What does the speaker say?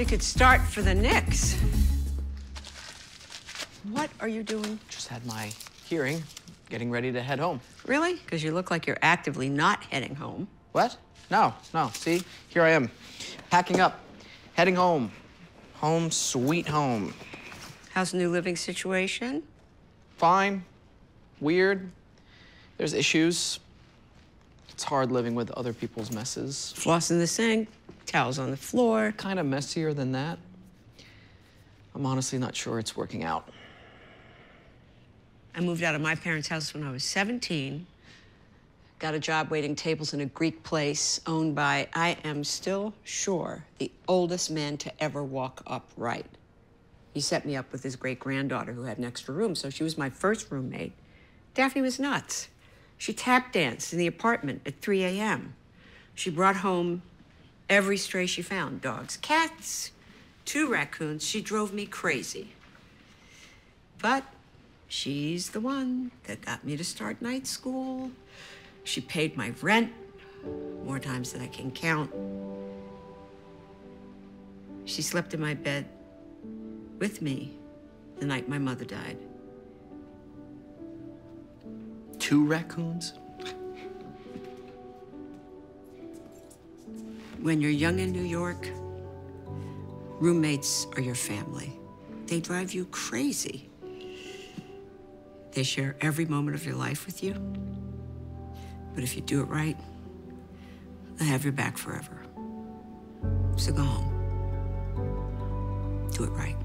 we could start for the Knicks. What are you doing? Just had my hearing, getting ready to head home. Really? Because you look like you're actively not heading home. What? No, no. See, here I am, packing up, heading home. Home, sweet home. How's the new living situation? Fine. Weird. There's issues. It's hard living with other people's messes. Floss in the sink, towels on the floor. Kind of messier than that. I'm honestly not sure it's working out. I moved out of my parents' house when I was 17. Got a job waiting tables in a Greek place owned by, I am still sure, the oldest man to ever walk upright. He set me up with his great granddaughter who had an extra room, so she was my first roommate. Daphne was nuts. She tap danced in the apartment at 3 a.m. She brought home every stray she found dogs, cats, two raccoons. She drove me crazy. But she's the one that got me to start night school. She paid my rent more times than I can count. She slept in my bed with me the night my mother died. Two raccoons? When you're young in New York, roommates are your family. They drive you crazy. They share every moment of your life with you. But if you do it right, they'll have your back forever. So go home. Do it right.